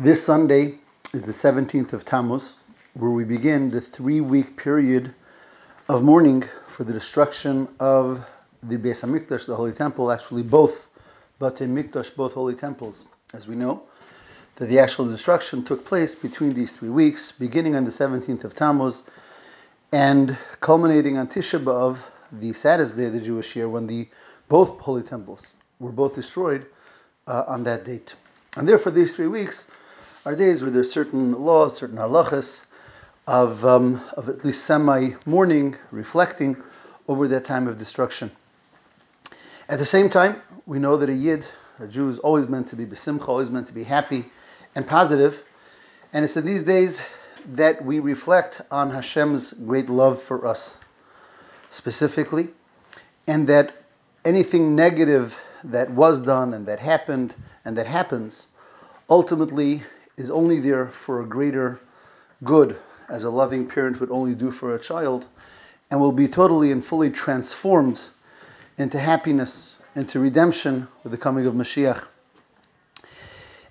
This Sunday is the 17th of Tammuz, where we begin the three week period of mourning for the destruction of the Beis HaMikdash, the Holy Temple, actually both Bate Mikdash, both holy temples, as we know, that the actual destruction took place between these three weeks, beginning on the 17th of Tammuz and culminating on Tisha B'Av, the saddest day of the Jewish year, when the both holy temples were both destroyed uh, on that date. And therefore, these three weeks are days where there's certain laws, certain halachas of, um, of at least semi mourning, reflecting over that time of destruction. At the same time, we know that a Yid, a Jew, is always meant to be besimcha, always meant to be happy and positive. And it's in these days that we reflect on Hashem's great love for us specifically, and that anything negative that was done and that happened and that happens ultimately is only there for a greater good, as a loving parent would only do for a child, and will be totally and fully transformed into happiness, into redemption with the coming of Mashiach.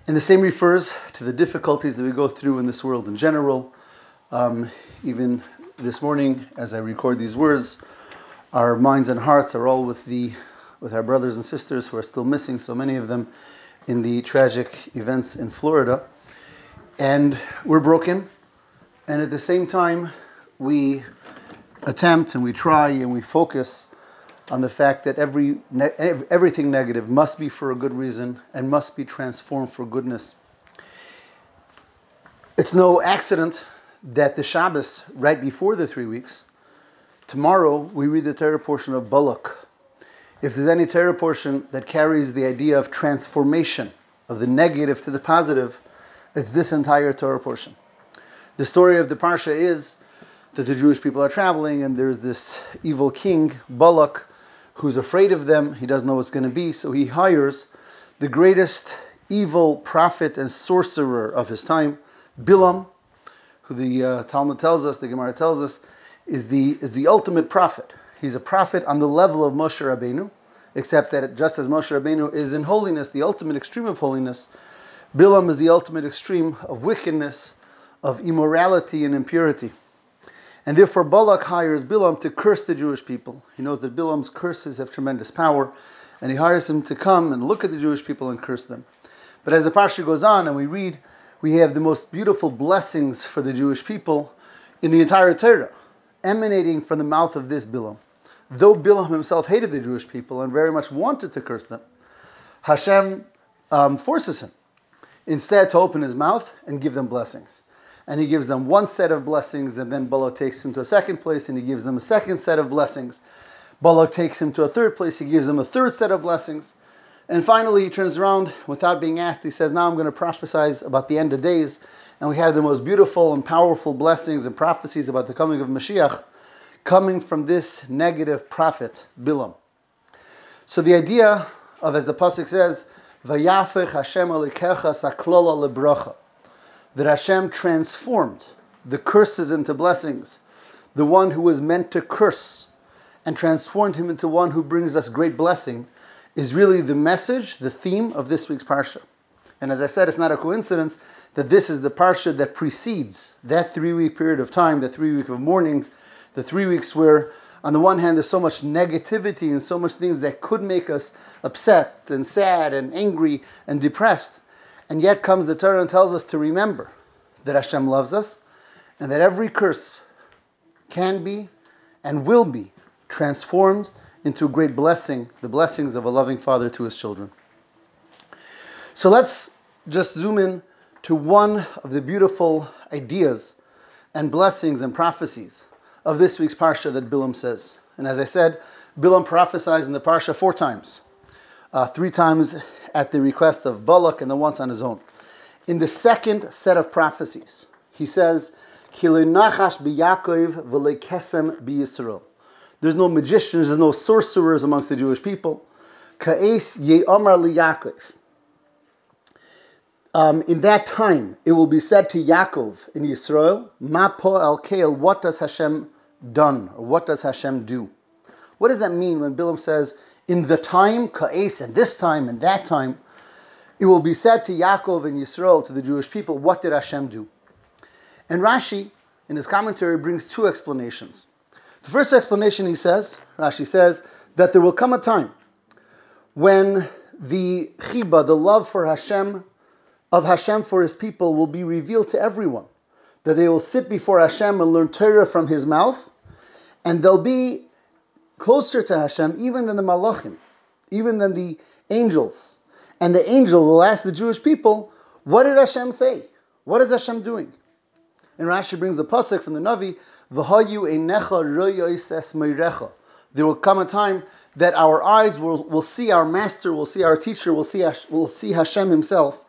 And the same refers to the difficulties that we go through in this world in general. Um, even this morning, as I record these words, our minds and hearts are all with the with our brothers and sisters who are still missing, so many of them in the tragic events in Florida and we're broken. And at the same time, we attempt and we try and we focus on the fact that every ne- everything negative must be for a good reason and must be transformed for goodness. It's no accident that the Shabbos, right before the three weeks, tomorrow we read the Torah portion of Balak. If there's any Torah portion that carries the idea of transformation, of the negative to the positive, it's this entire Torah portion. The story of the Parsha is that the Jewish people are traveling and there's this evil king, Balak, who's afraid of them. He doesn't know what's going to be, so he hires the greatest evil prophet and sorcerer of his time, Bilam, who the uh, Talmud tells us, the Gemara tells us, is the, is the ultimate prophet. He's a prophet on the level of Moshe Rabbeinu, except that just as Moshe Rabbeinu is in holiness, the ultimate extreme of holiness, Bilam is the ultimate extreme of wickedness, of immorality and impurity. And therefore Balak hires Bilam to curse the Jewish people. He knows that Bilam's curses have tremendous power, and he hires him to come and look at the Jewish people and curse them. But as the parsha goes on and we read, we have the most beautiful blessings for the Jewish people in the entire Torah, emanating from the mouth of this Bilam. Though Bilam himself hated the Jewish people and very much wanted to curse them, Hashem um, forces him instead to open his mouth and give them blessings. And he gives them one set of blessings, and then Balak takes him to a second place and he gives them a second set of blessings. Balak takes him to a third place, he gives them a third set of blessings. And finally, he turns around without being asked. He says, Now I'm going to prophesy about the end of days. And we have the most beautiful and powerful blessings and prophecies about the coming of Mashiach coming from this negative prophet, Bilam. So the idea of, as the Pasuk says, Vayafech Hashem alikecha saklola lebracha. That Hashem transformed the curses into blessings. The one who was meant to curse and transformed him into one who brings us great blessing is really the message, the theme of this week's parsha. And as I said, it's not a coincidence that this is the parsha that precedes that three week period of time, the three week of mourning, the three weeks where on the one hand, there's so much negativity and so much things that could make us upset and sad and angry and depressed. And yet comes the Torah and tells us to remember that Hashem loves us and that every curse can be and will be transformed into a great blessing, the blessings of a loving father to his children. So let's just zoom in to one of the beautiful ideas and blessings and prophecies of this week's parsha that Bilam says. And as I said, Bilam prophesies in the parsha four times, uh, three times at the request of Balak and then once on his own. In the second set of prophecies, he says, There's no magicians, there's no sorcerers amongst the Jewish people. Um, in that time, it will be said to Yaakov in Israel, Ma po keil, what does Hashem done, or what does Hashem do? What does that mean when Bilam says, in the time, ka'es, and this time, and that time? it will be said to Yaakov and Yisrael, to the Jewish people, what did Hashem do? And Rashi, in his commentary, brings two explanations. The first explanation he says, Rashi says, that there will come a time when the chiba, the love for Hashem, of Hashem for his people, will be revealed to everyone. That they will sit before Hashem and learn Torah from his mouth, and they'll be closer to Hashem even than the malachim, even than the angels. And the angel will ask the Jewish people, What did Hashem say? What is Hashem doing? And Rashi brings the pasuk from the Navi, V'hayu einecha royois There will come a time that our eyes will, will see our master, will see our teacher, will see, will see Hashem himself,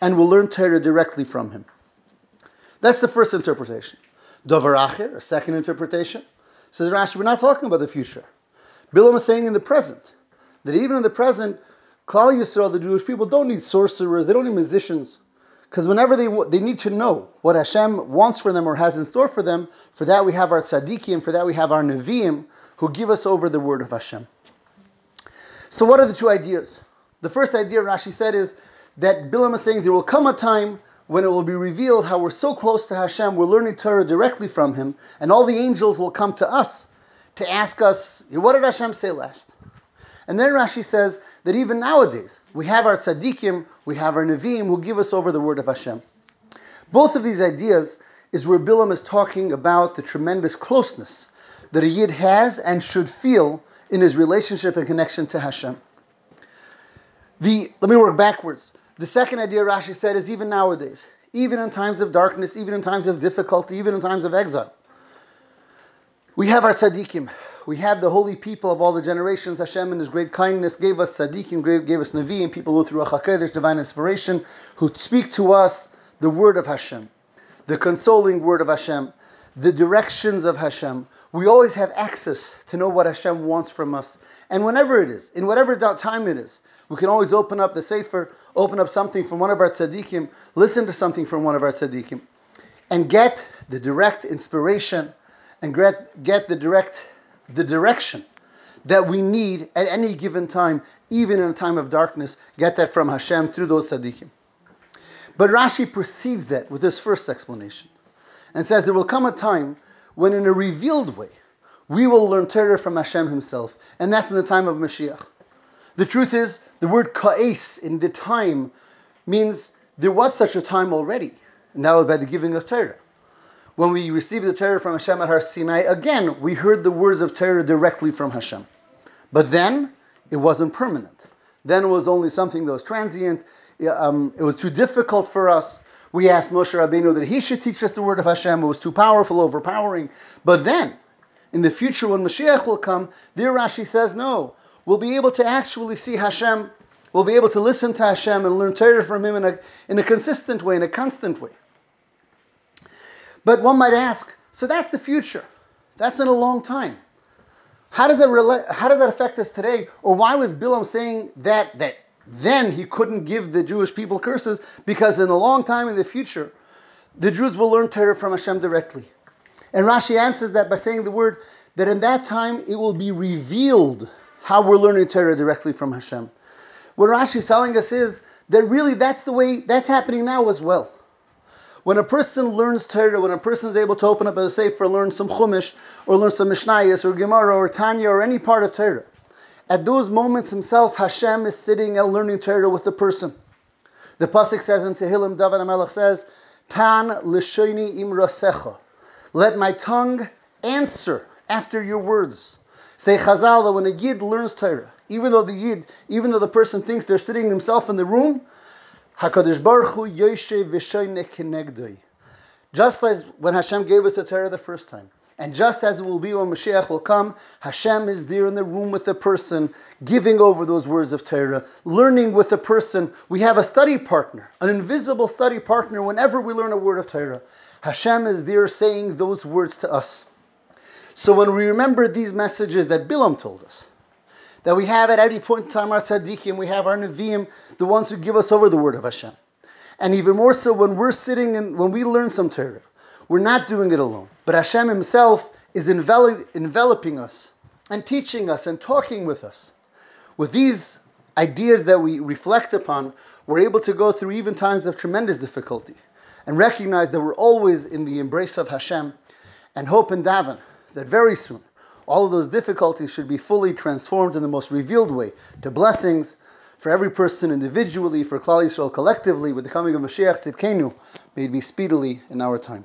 and will learn Torah directly from him. That's the first interpretation. Dover Acher, a second interpretation, says Rashi, we're not talking about the future. Bilam is saying in the present, that even in the present, Klal Yisrael, the Jewish people, don't need sorcerers, they don't need musicians, because whenever they they need to know what Hashem wants for them or has in store for them, for that we have our tzaddikim, for that we have our neviim, who give us over the word of Hashem. So what are the two ideas? The first idea Rashi said is that Bilam is saying there will come a time when it will be revealed how we're so close to Hashem, we're learning Torah directly from Him, and all the angels will come to us to ask us, what did Hashem say last? And then Rashi says that even nowadays, we have our tzaddikim, we have our neviim who give us over the word of Hashem. Both of these ideas is where Bilam is talking about the tremendous closeness that a yid has and should feel in his relationship and connection to Hashem. The, let me work backwards. The second idea Rashi said is even nowadays, even in times of darkness, even in times of difficulty, even in times of exile, we have our tzaddikim. We have the holy people of all the generations. Hashem, in His great kindness, gave us tzaddikim, gave, gave us nevi'im, people who through a HaKodesh, divine inspiration, who speak to us the word of Hashem, the consoling word of Hashem, the directions of Hashem. We always have access to know what Hashem wants from us. And whenever it is, in whatever time it is, we can always open up the Sefer, open up something from one of our tzaddikim, listen to something from one of our tzaddikim, and get the direct inspiration and get, get the direct the direction that we need at any given time, even in a time of darkness, get that from Hashem through those tzaddikim. But Rashi perceives that with this first explanation and says there will come a time when, in a revealed way, we will learn Torah from Hashem Himself, and that's in the time of Mashiach. The truth is, the word ka'es in the time means there was such a time already, and that was by the giving of Torah when we received the Torah from Hashem at Har Sinai, again, we heard the words of Torah directly from Hashem. But then, it wasn't permanent. Then it was only something that was transient. Um, it was too difficult for us. We asked Moshe Rabbeinu that he should teach us the word of Hashem. It was too powerful, overpowering. But then, in the future when Mashiach will come, dear Rashi says, no, we'll be able to actually see Hashem. We'll be able to listen to Hashem and learn Torah from Him in a, in a consistent way, in a constant way. But one might ask, so that's the future. That's in a long time. How does that relate, how does that affect us today? Or why was Bilam saying that that then he couldn't give the Jewish people curses? Because in a long time in the future, the Jews will learn Torah from Hashem directly. And Rashi answers that by saying the word that in that time it will be revealed how we're learning Torah directly from Hashem. What Rashi is telling us is that really that's the way that's happening now as well. When a person learns Torah, when a person is able to open up a sefer, learn some Chumash, or learn some Mishnayos, or Gemara, or Tanya, or any part of Torah, at those moments himself, Hashem is sitting and learning Torah with the person. The pasuk says in Tehillim, David HaMelech says, Tan l'shoini imrasecha. Let my tongue answer after your words. Say Chazal that when a Yid learns Torah, even though the Yid, even though the person thinks they're sitting themselves in the room, Hakadosh Baruch Hu Yoshe. Just as when Hashem gave us the Torah the first time, and just as it will be when Mashiach will come, Hashem is there in the room with the person, giving over those words of Torah, learning with the person. We have a study partner, an invisible study partner whenever we learn a word of Torah. Hashem is there saying those words to us. So when we remember these messages that Bilam told us, that we have at every point in time our tzaddikim, we have our neviim, the ones who give us over the word of Hashem. And even more so when we're sitting and when we learn some Torah, we're not doing it alone. But Hashem Himself is envelop, enveloping us and teaching us and talking with us with these ideas that we reflect upon, we're able to go through even times of tremendous difficulty and recognize that we're always in the embrace of Hashem and hope and daven that very soon all of those difficulties should be fully transformed in the most revealed way to blessings for every person individually, for Klal Yisrael collectively, with the coming of Mashiach Tzidkenu, may it be speedily in our time.